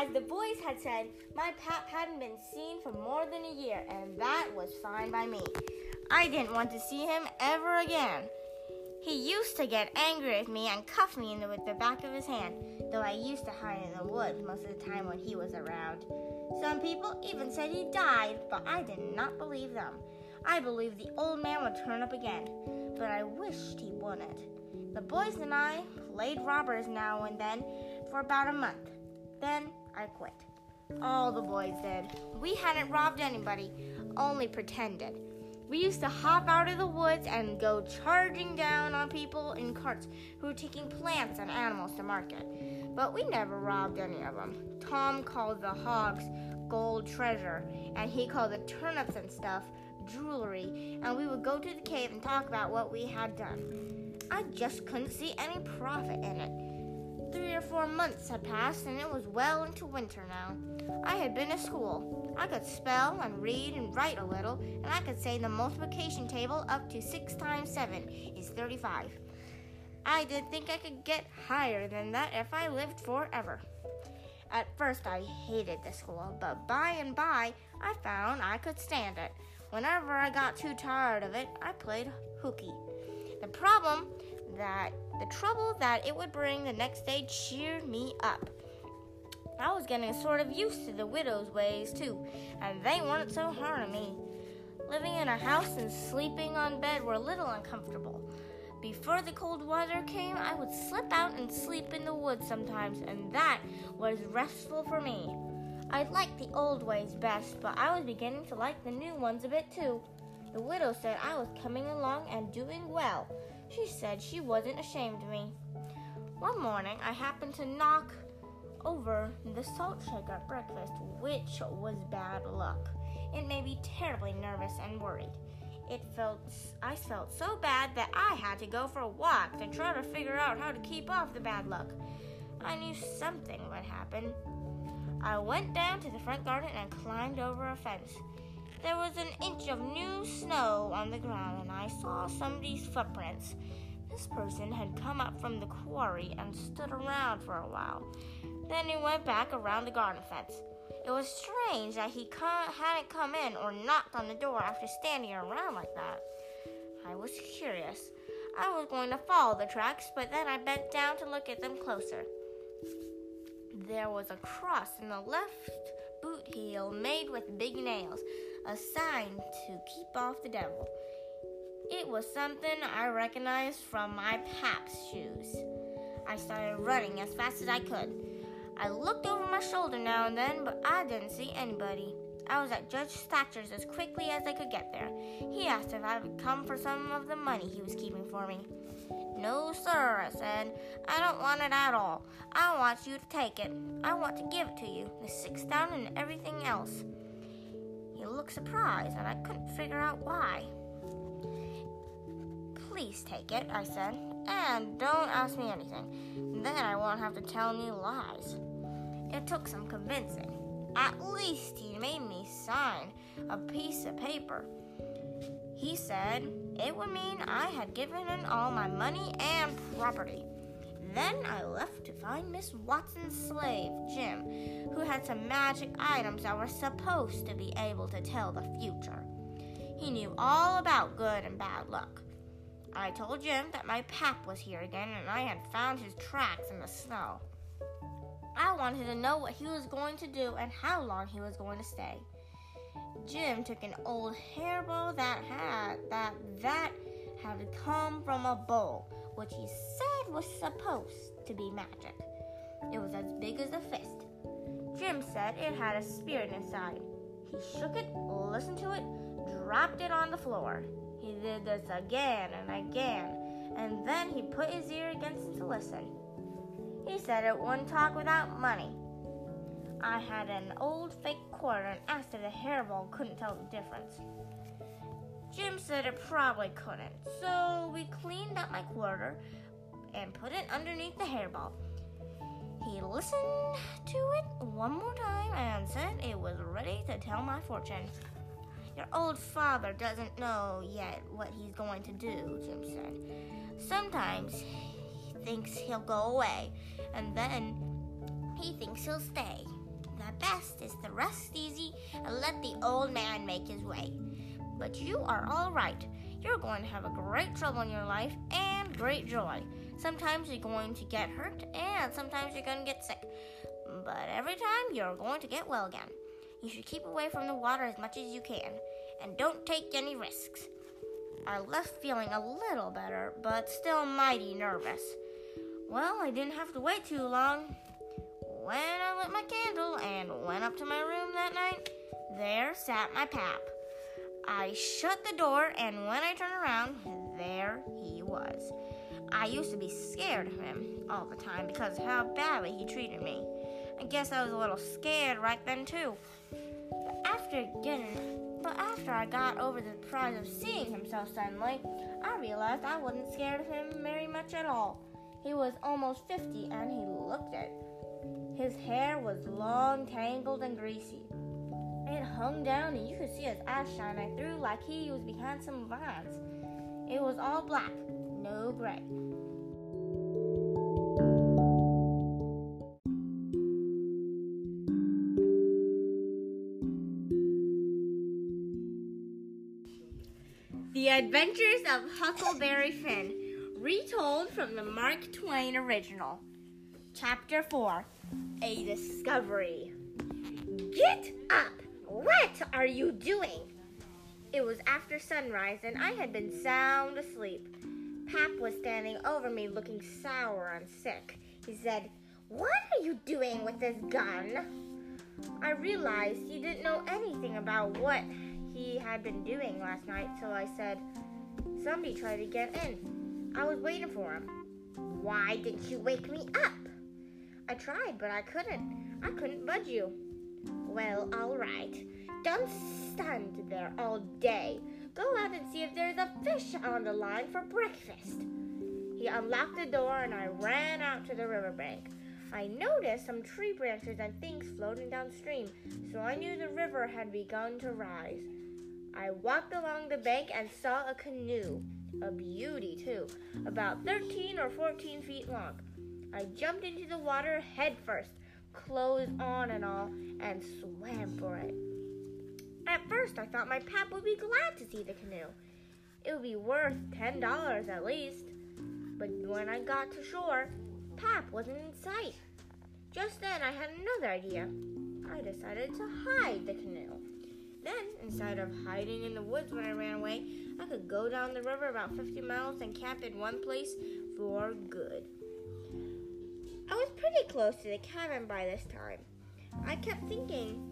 As the boys had said, my pap hadn't been seen for more than a year, and that was fine by me. I didn't want to see him ever again. He used to get angry with me and cuff me the, with the back of his hand, though I used to hide in the woods most of the time when he was around. Some people even said he died, but I did not believe them. I believed the old man would turn up again, but I wished he wouldn't. The boys and I played robbers now and then for about a month. Then I quit. All the boys did. We hadn't robbed anybody, only pretended. We used to hop out of the woods and go charging down on people in carts who were taking plants and animals to market. But we never robbed any of them. Tom called the hogs gold treasure, and he called the turnips and stuff jewelry, and we would go to the cave and talk about what we had done. I just couldn't see any profit in it. Three or four months had passed, and it was well into winter now. I had been to school. I could spell and read and write a little, and I could say the multiplication table up to 6 times 7 is 35. I did think I could get higher than that if I lived forever. At first, I hated the school, but by and by, I found I could stand it. Whenever I got too tired of it, I played hooky. The problem that the trouble that it would bring the next day cheered me up. I was getting sort of used to the widow's ways too, and they weren't so hard on me. Living in a house and sleeping on bed were a little uncomfortable. Before the cold weather came, I would slip out and sleep in the woods sometimes, and that was restful for me. I liked the old ways best, but I was beginning to like the new ones a bit too. The widow said I was coming along and doing well. She said she wasn't ashamed of me. One morning, I happened to knock over the salt shaker at breakfast, which was bad luck. It made me terribly nervous and worried. It felt I felt so bad that I had to go for a walk to try to figure out how to keep off the bad luck. I knew something would happen. I went down to the front garden and climbed over a fence. There was an inch of new snow on the ground, and I saw somebody's footprints. This person had come up from the quarry and stood around for a while. Then he went back around the garden fence. It was strange that he hadn't come in or knocked on the door after standing around like that. I was curious. I was going to follow the tracks, but then I bent down to look at them closer. There was a cross in the left boot heel made with big nails, a sign to keep off the devil. It was something I recognized from my pap's shoes. I started running as fast as I could. I looked over my shoulder now and then, but I didn't see anybody. I was at Judge Thatcher's as quickly as I could get there. He asked if I would come for some of the money he was keeping for me. No, sir, I said. I don't want it at all. I want you to take it. I want to give it to you, the six down and everything else. He looked surprised, and I couldn't figure out why. Please take it, I said, and don't ask me anything. Then I won't have to tell any lies. It took some convincing. At least he made me sign a piece of paper. He said it would mean I had given him all my money and property. Then I left to find Miss Watson's slave, Jim, who had some magic items that were supposed to be able to tell the future. He knew all about good and bad luck. I told Jim that my pap was here again and I had found his tracks in the snow. I wanted to know what he was going to do and how long he was going to stay. Jim took an old hairball that had that that had come from a bowl, which he said was supposed to be magic. It was as big as a fist. Jim said it had a spirit inside. He shook it, listened to it, dropped it on the floor. He did this again and again, and then he put his ear against it to listen. He said it wouldn't talk without money. I had an old fake quarter and asked if the hairball couldn't tell the difference. Jim said it probably couldn't, so we cleaned up my quarter and put it underneath the hairball. He listened to it one more time and said it was ready to tell my fortune. Your old father doesn't know yet what he's going to do, Jim said. Sometimes he thinks he'll go away, and then he thinks he'll stay. The best is to rest easy and let the old man make his way. But you are all right. You're going to have a great trouble in your life and great joy. Sometimes you're going to get hurt and sometimes you're going to get sick. But every time you're going to get well again. You should keep away from the water as much as you can and don't take any risks. I left feeling a little better, but still mighty nervous. Well, I didn't have to wait too long. When I lit my candle and went up to my room that night, there sat my pap. I shut the door, and when I turned around, there he was. I used to be scared of him all the time because of how badly he treated me. I guess I was a little scared right then, too. But after getting but after I got over the surprise of seeing him so suddenly, I realized I wasn't scared of him very much at all. He was almost fifty and he looked it. His hair was long, tangled, and greasy. It hung down and you could see his eyes shining through like he was behind some vines. It was all black, no gray. The Adventures of Huckleberry Finn, retold from the Mark Twain original. Chapter 4 A Discovery. Get up! What are you doing? It was after sunrise, and I had been sound asleep. Pap was standing over me looking sour and sick. He said, What are you doing with this gun? I realized he didn't know anything about what he had been doing last night, so I said, Somebody tried to get in. I was waiting for him. Why didn't you wake me up? I tried, but I couldn't. I couldn't budge you. Well, all right. Don't stand there all day. Go out and see if there's a fish on the line for breakfast. He unlocked the door and I ran out to the riverbank. I noticed some tree branches and things floating downstream, so I knew the river had begun to rise. I walked along the bank and saw a canoe, a beauty too, about 13 or 14 feet long. I jumped into the water head first, clothes on and all, and swam for it. At first, I thought my pap would be glad to see the canoe. It would be worth ten dollars at least. But when I got to shore, Pap wasn't in sight. Just then, I had another idea. I decided to hide the canoe. Then, instead of hiding in the woods when I ran away, I could go down the river about 50 miles and camp in one place for good. I was pretty close to the cabin by this time. I kept thinking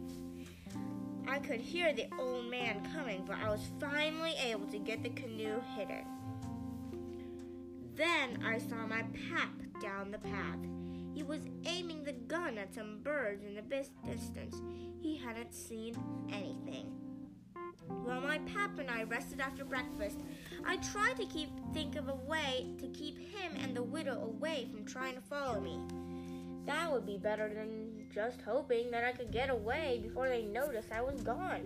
I could hear the old man coming, but I was finally able to get the canoe hidden. Then I saw my pap down the path. He was aiming the gun at some birds in the distance. He hadn't seen anything. While my pap and I rested after breakfast, I tried to keep think of a way to keep him and the widow away from trying to follow me. That would be better than just hoping that I could get away before they noticed I was gone.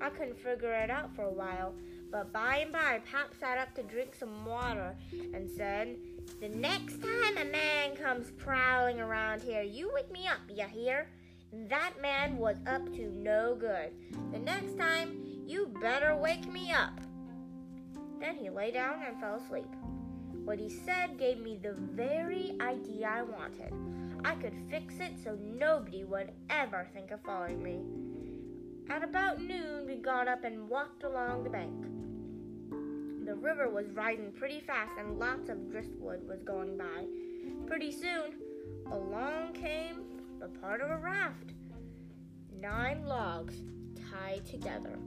I couldn't figure it out for a while, but by and by Pap sat up to drink some water and said, the next time a man comes prowling around here, you wake me up, you hear? That man was up to no good. The next time, you better wake me up. Then he lay down and fell asleep. What he said gave me the very idea I wanted. I could fix it so nobody would ever think of following me. At about noon, we got up and walked along the bank. The river was rising pretty fast and lots of driftwood was going by. Pretty soon, along came the part of a raft. Nine logs tied together.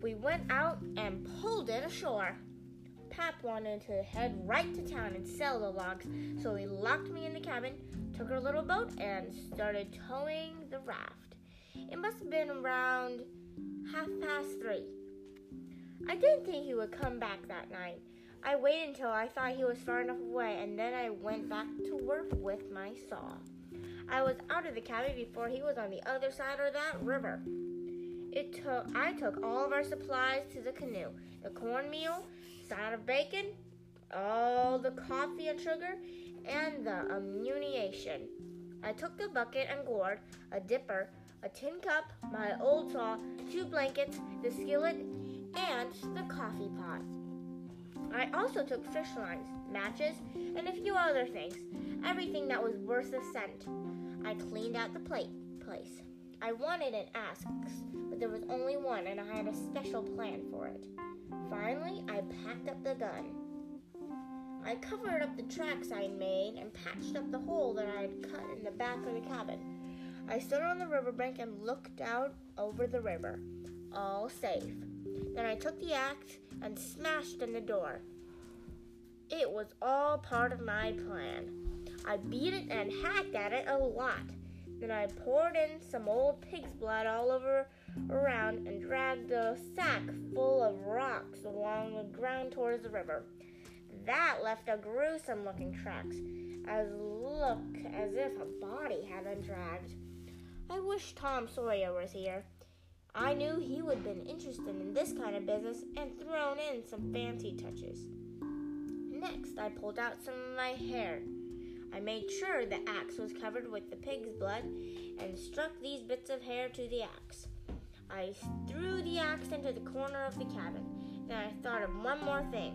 We went out and pulled it ashore. Pap wanted to head right to town and sell the logs, so he locked me in the cabin, took our little boat, and started towing the raft. It must have been around half past three. I didn't think he would come back that night. I waited until I thought he was far enough away, and then I went back to work with my saw. I was out of the cabin before he was on the other side of that river. It took I took all of our supplies to the canoe. The cornmeal, side of bacon, all the coffee and sugar, and the ammunition. I took the bucket and gourd, a dipper, a tin cup, my old saw, two blankets, the skillet, and the coffee pot. I also took fish lines, matches, and a few other things, everything that was worth a cent. I cleaned out the plate place. I wanted an axe, but there was only one, and I had a special plan for it. Finally, I packed up the gun. I covered up the tracks I had made and patched up the hole that I had cut in the back of the cabin. I stood on the riverbank and looked out over the river. All safe. Then I took the axe and smashed in the door. It was all part of my plan. I beat it and hacked at it a lot. Then I poured in some old pig's blood all over around and dragged a sack full of rocks along the ground towards the river. That left a gruesome looking tracks, as look as if a body had been dragged. I wish Tom Sawyer was here. I knew he would have been interested in this kind of business and thrown in some fancy touches. Next, I pulled out some of my hair. I made sure the axe was covered with the pig's blood and struck these bits of hair to the axe. I threw the axe into the corner of the cabin. Then I thought of one more thing.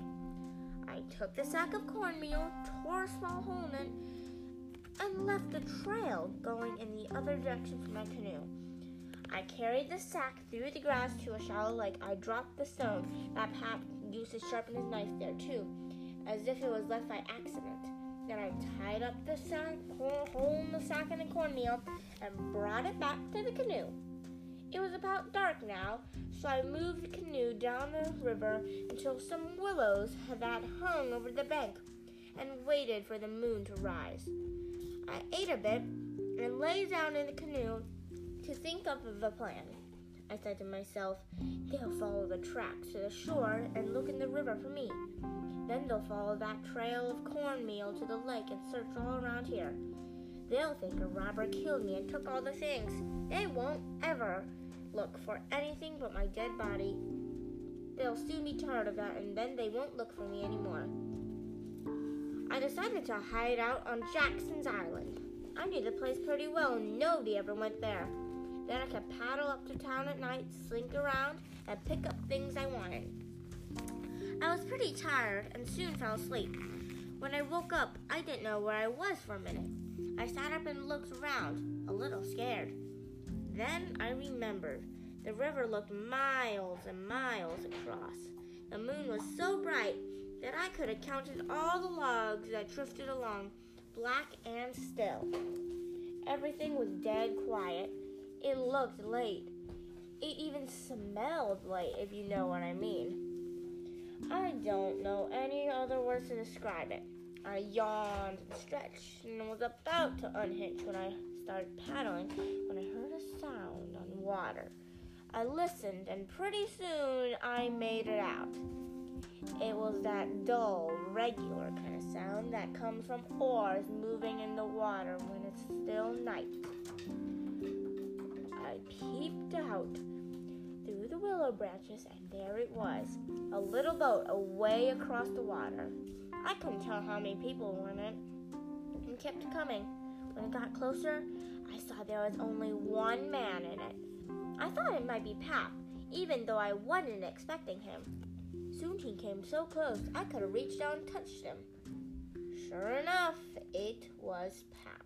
I took the sack of cornmeal, tore a small hole in it, and left a trail going in the other direction from my canoe. I carried the sack through the grass to a shallow lake. I dropped the stone that Pap used to sharpen his knife there, too, as if it was left by accident. Then I tied up the sack, hole in the sack in the cornmeal and brought it back to the canoe. It was about dark now, so I moved the canoe down the river until some willows that hung over the bank and waited for the moon to rise. I ate a bit and lay down in the canoe to think up of a plan. I said to myself, they'll follow the tracks to the shore and look in the river for me. Then they'll follow that trail of cornmeal to the lake and search all around here. They'll think a robber killed me and took all the things. They won't ever look for anything but my dead body. They'll soon be tired of that, and then they won't look for me anymore. I decided to hide out on Jackson's Island. I knew the place pretty well, and nobody ever went there. Then I could paddle up to town at night, slink around, and pick up things I wanted. I was pretty tired and soon fell asleep. When I woke up, I didn't know where I was for a minute. I sat up and looked around, a little scared. Then I remembered. The river looked miles and miles across. The moon was so bright that I could have counted all the logs that drifted along, black and still. Everything was dead quiet. It looked late. It even smelled late, if you know what I mean. I don't know any other words to describe it. I yawned and stretched and was about to unhitch when I started paddling when I heard a sound on water. I listened, and pretty soon I made it out. It was that dull, regular kind of sound that comes from oars moving in the water when it's still night. I peeped out through the willow branches, and there it was a little boat away across the water. I couldn't tell how many people were in it and kept coming. When it got closer, I saw there was only one man in it. I thought it might be Pap, even though I wasn't expecting him. Soon he came so close I could have reached down and touched him. Sure enough, it was Pap.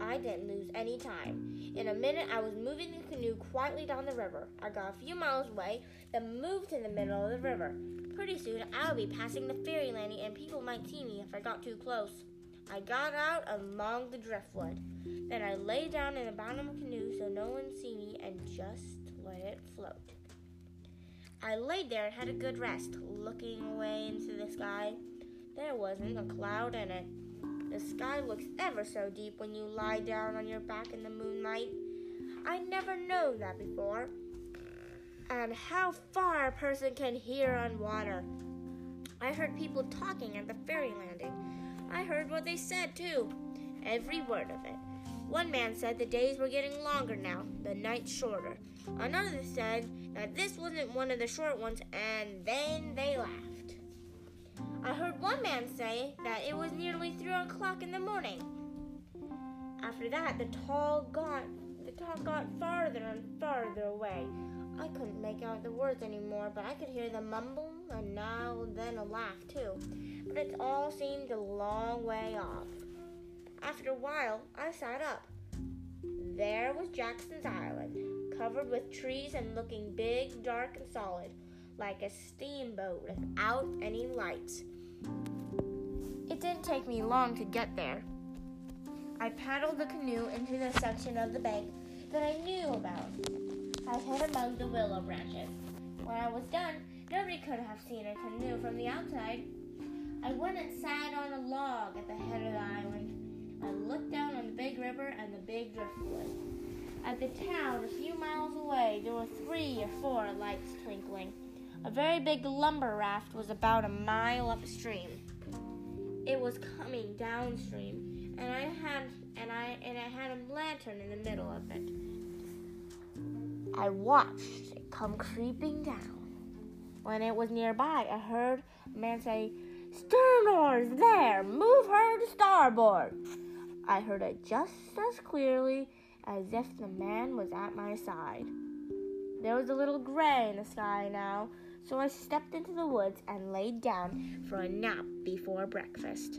I didn't lose any time. In a minute, I was moving the canoe quietly down the river. I got a few miles away, then moved to the middle of the river. Pretty soon, I'll be passing the ferry landing, and people might see me if I got too close. I got out among the driftwood. Then I lay down in the bottom of the canoe so no one see me and just let it float. I laid there and had a good rest, looking away into the sky. There wasn't a cloud in it. The sky looks ever so deep when you lie down on your back in the moonlight. I never known that before. And how far a person can hear on water. I heard people talking at the ferry landing. I heard what they said, too. Every word of it. One man said the days were getting longer now, the nights shorter. Another said that this wasn't one of the short ones, and then they laughed. I heard one man say that it was nearly three o'clock in the morning. After that, the tall got the talk got farther and farther away. I couldn't make out the words anymore, but I could hear the mumble and now and then a laugh too. But it all seemed a long way off. After a while, I sat up. There was Jackson's Island, covered with trees and looking big, dark, and solid, like a steamboat without any lights. It didn't take me long to get there. I paddled the canoe into the section of the bank that I knew about. I hid among the willow branches. When I was done, nobody could have seen a canoe from the outside. I went and sat on a log at the head of the island. I looked down on the big river and the big driftwood. At the town, a few miles away, there were three or four lights twinkling. A very big lumber raft was about a mile upstream. It was coming downstream and I had and I and I had a lantern in the middle of it. I watched it come creeping down. When it was nearby, I heard a man say, Stern oars there! Move her to starboard! I heard it just as clearly as if the man was at my side. There was a little gray in the sky now, so I stepped into the woods and laid down for a nap before breakfast.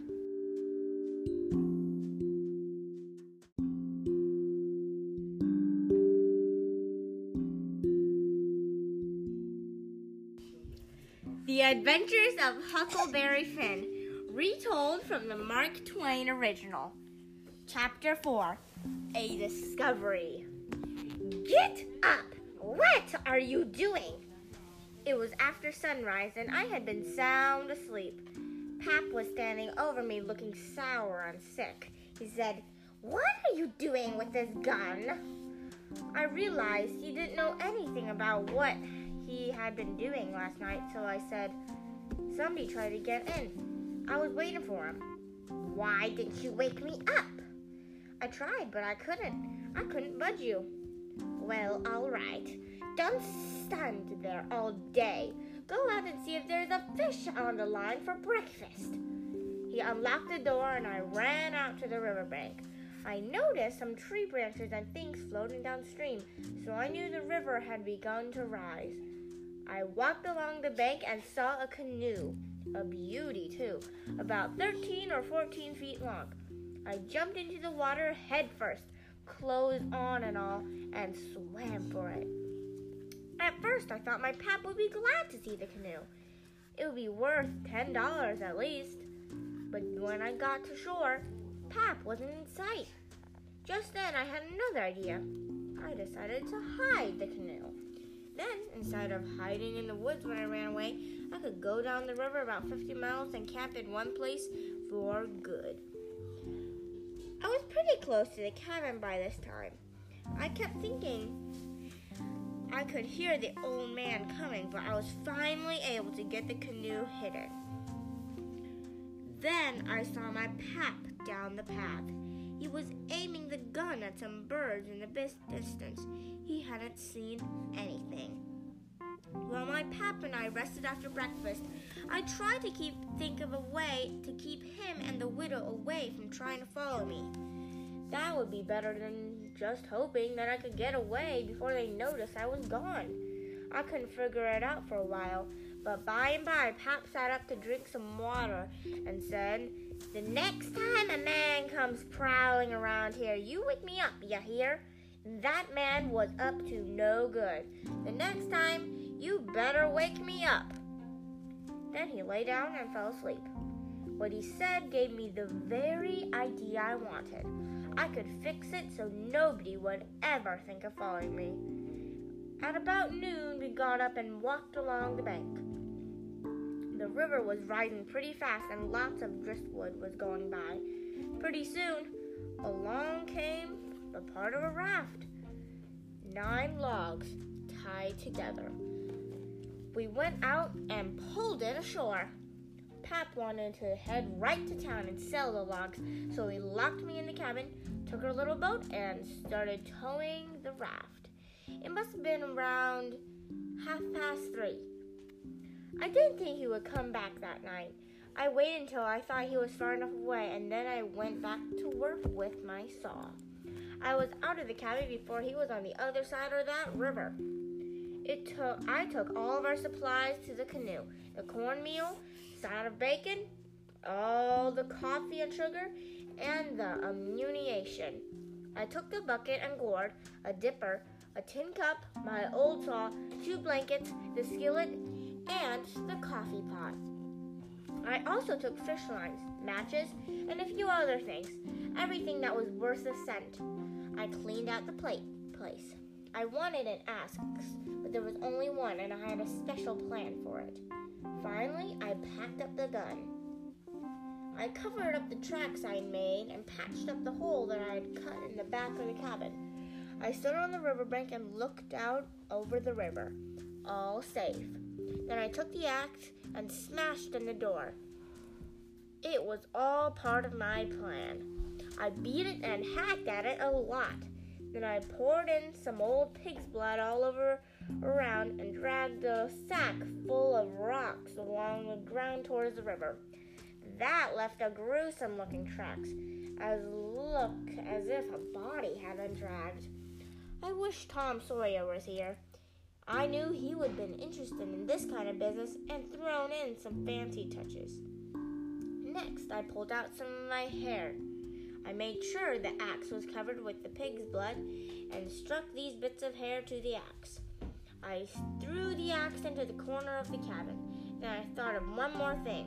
The Adventures of Huckleberry Finn, retold from the Mark Twain original. Chapter 4 A Discovery. Get up! What are you doing? It was after sunrise, and I had been sound asleep. Pap was standing over me looking sour and sick. He said, What are you doing with this gun? I realized he didn't know anything about what he had been doing last night, so I said, Somebody tried to get in. I was waiting for him. Why didn't you wake me up? I tried, but I couldn't. I couldn't budge you. Well, all right. Don't stand there all day. Go out and see if there's a fish on the line for breakfast. He unlocked the door and I ran out to the riverbank. I noticed some tree branches and things floating downstream, so I knew the river had begun to rise. I walked along the bank and saw a canoe, a beauty too, about 13 or 14 feet long. I jumped into the water head first, clothes on and all, and swam for it. At first, I thought my pap would be glad to see the canoe. It would be worth ten dollars at least. But when I got to shore, Pap wasn't in sight. Just then, I had another idea. I decided to hide the canoe. Then, instead of hiding in the woods when I ran away, I could go down the river about 50 miles and camp in one place for good. I was pretty close to the cabin by this time. I kept thinking I could hear the old man coming, but I was finally able to get the canoe hidden. Then I saw my pap down the path. He was aiming the gun at some birds in the distance. He hadn't seen anything. While my pap and I rested after breakfast, I tried to keep think of a way to keep him and the widow away from trying to follow me. That would be better than just hoping that I could get away before they noticed I was gone. I couldn't figure it out for a while, but by and by Pap sat up to drink some water and said, the next time a man comes prowling around here, you wake me up, you hear? That man was up to no good. The next time, you better wake me up. Then he lay down and fell asleep. What he said gave me the very idea I wanted. I could fix it so nobody would ever think of following me. At about noon, we got up and walked along the bank. The river was rising pretty fast and lots of driftwood was going by. Pretty soon, along came the part of a raft. Nine logs tied together. We went out and pulled it ashore. Pap wanted to head right to town and sell the logs, so he locked me in the cabin, took our little boat, and started towing the raft. It must have been around half past three. I didn't think he would come back that night. I waited until I thought he was far enough away, and then I went back to work with my saw. I was out of the cabin before he was on the other side of that river. It took I took all of our supplies to the canoe. The cornmeal, side of bacon, all the coffee and sugar, and the ammunition. I took the bucket and gourd, a dipper, a tin cup, my old saw, two blankets, the skillet, and the coffee pot. I also took fish lines, matches, and a few other things. Everything that was worth a cent. I cleaned out the plate place. I wanted an axe, but there was only one, and I had a special plan for it. Finally, I packed up the gun. I covered up the tracks I had made and patched up the hole that I had cut in the back of the cabin. I stood on the riverbank and looked out over the river. All safe. Then I took the axe and smashed in the door. It was all part of my plan. I beat it and hacked at it a lot. Then I poured in some old pig's blood all over around and dragged a sack full of rocks along the ground towards the river. That left a gruesome looking tracks, as look as if a body had been dragged. I wish Tom Sawyer was here. I knew he would have been interested in this kind of business and thrown in some fancy touches. Next, I pulled out some of my hair. I made sure the axe was covered with the pig's blood and struck these bits of hair to the axe. I threw the axe into the corner of the cabin. Then I thought of one more thing.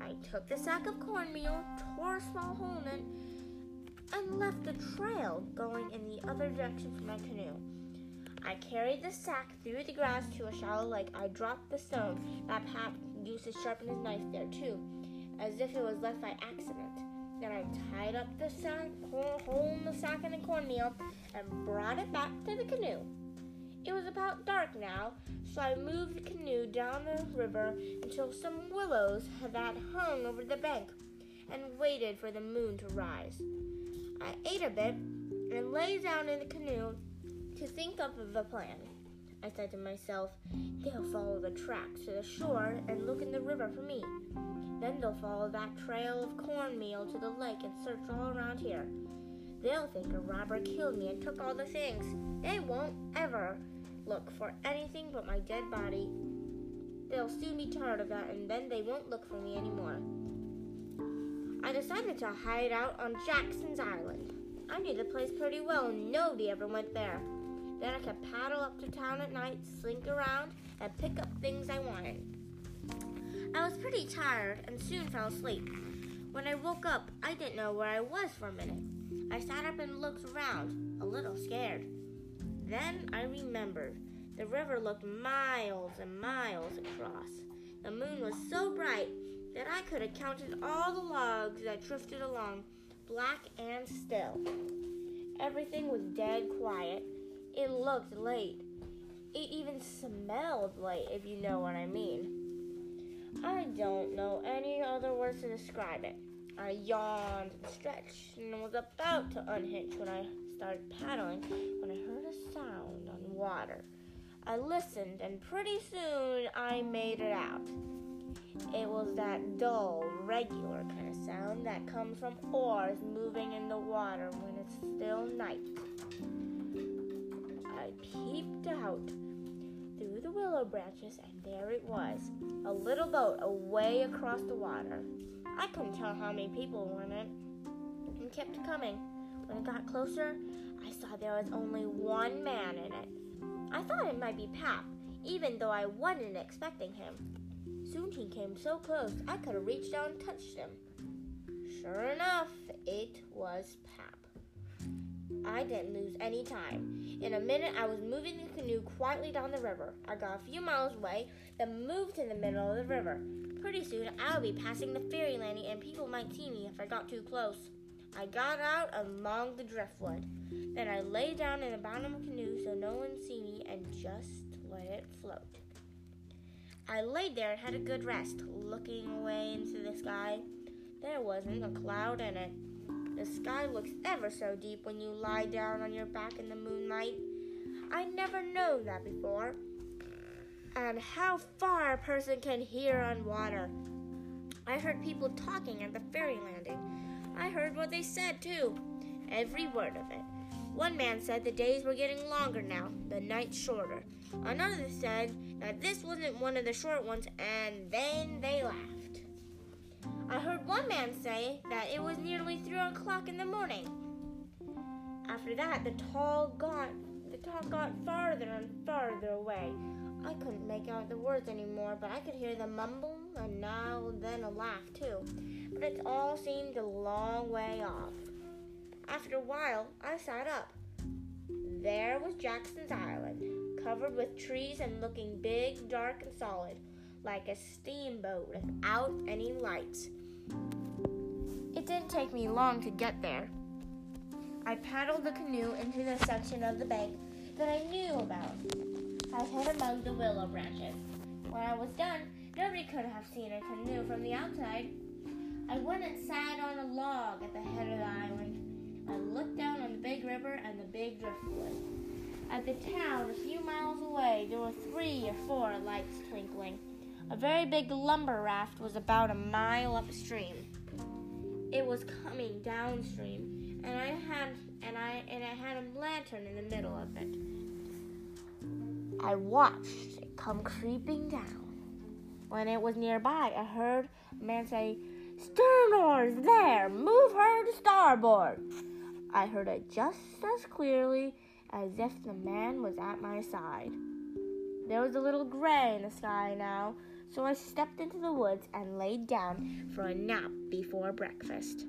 I took the sack of cornmeal, tore a small hole in it, and left a trail going in the other direction from my canoe. I carried the sack through the grass to a shallow lake. I dropped the stone that Pap used to sharpen his knife there, too, as if it was left by accident. Then I tied up the sack, hole in the sack in the cornmeal and brought it back to the canoe. It was about dark now, so I moved the canoe down the river until some willows that hung over the bank and waited for the moon to rise. I ate a bit and lay down in the canoe to think up of a plan. I said to myself, they'll follow the tracks to the shore and look in the river for me. Then they'll follow that trail of cornmeal to the lake and search all around here. They'll think a robber killed me and took all the things. They won't ever look for anything but my dead body. They'll soon be tired of that, and then they won't look for me anymore. I decided to hide out on Jackson's Island. I knew the place pretty well, and nobody ever went there. Then I could paddle up to town at night, slink around, and pick up things I wanted. I was pretty tired and soon fell asleep. When I woke up, I didn't know where I was for a minute. I sat up and looked around, a little scared. Then I remembered. The river looked miles and miles across. The moon was so bright that I could have counted all the logs that drifted along, black and still. Everything was dead quiet. It looked late. It even smelled late, if you know what I mean. I don't know any other words to describe it. I yawned and stretched and was about to unhitch when I started paddling when I heard a sound on water. I listened and pretty soon I made it out. It was that dull, regular kind of sound that comes from oars moving in the water when it's still night. I peeped out through the willow branches, and there it was a little boat away across the water. I couldn't tell how many people were in it and kept coming. When it got closer, I saw there was only one man in it. I thought it might be Pap, even though I wasn't expecting him. Soon he came so close I could have reached down and touched him. Sure enough, it was Pap. I didn't lose any time. In a minute, I was moving the canoe quietly down the river. I got a few miles away, then moved to the middle of the river. Pretty soon, I'll be passing the ferry landing, and people might see me if I got too close. I got out among the driftwood. Then I lay down in the bottom of the canoe so no one see me and just let it float. I laid there and had a good rest, looking away into the sky. There wasn't a cloud in it. The sky looks ever so deep when you lie down on your back in the moonlight. I never known that before. And how far a person can hear on water. I heard people talking at the ferry landing. I heard what they said, too. Every word of it. One man said the days were getting longer now, the nights shorter. Another said that this wasn't one of the short ones, and then they laughed. I heard one man say that it was nearly three o'clock in the morning. After that, the tall got the talk got farther and farther away. I couldn't make out the words anymore, but I could hear the mumble and now and then a laugh too. But it all seemed a long way off. After a while, I sat up. There was Jackson's Island, covered with trees and looking big, dark, and solid, like a steamboat without any lights. It didn't take me long to get there. I paddled the canoe into the section of the bank that I knew about. I hid among the willow branches. When I was done, nobody could have seen a canoe from the outside. I went and sat on a log at the head of the island. I looked down on the big river and the big driftwood. At the town, a few miles away, there were three or four lights twinkling. A very big lumber raft was about a mile upstream. It was coming downstream and I had and I and I had a lantern in the middle of it. I watched it come creeping down. When it was nearby, I heard a man say, Stern oars there! Move her to starboard! I heard it just as clearly as if the man was at my side. There was a little gray in the sky now, so I stepped into the woods and laid down for a nap before breakfast.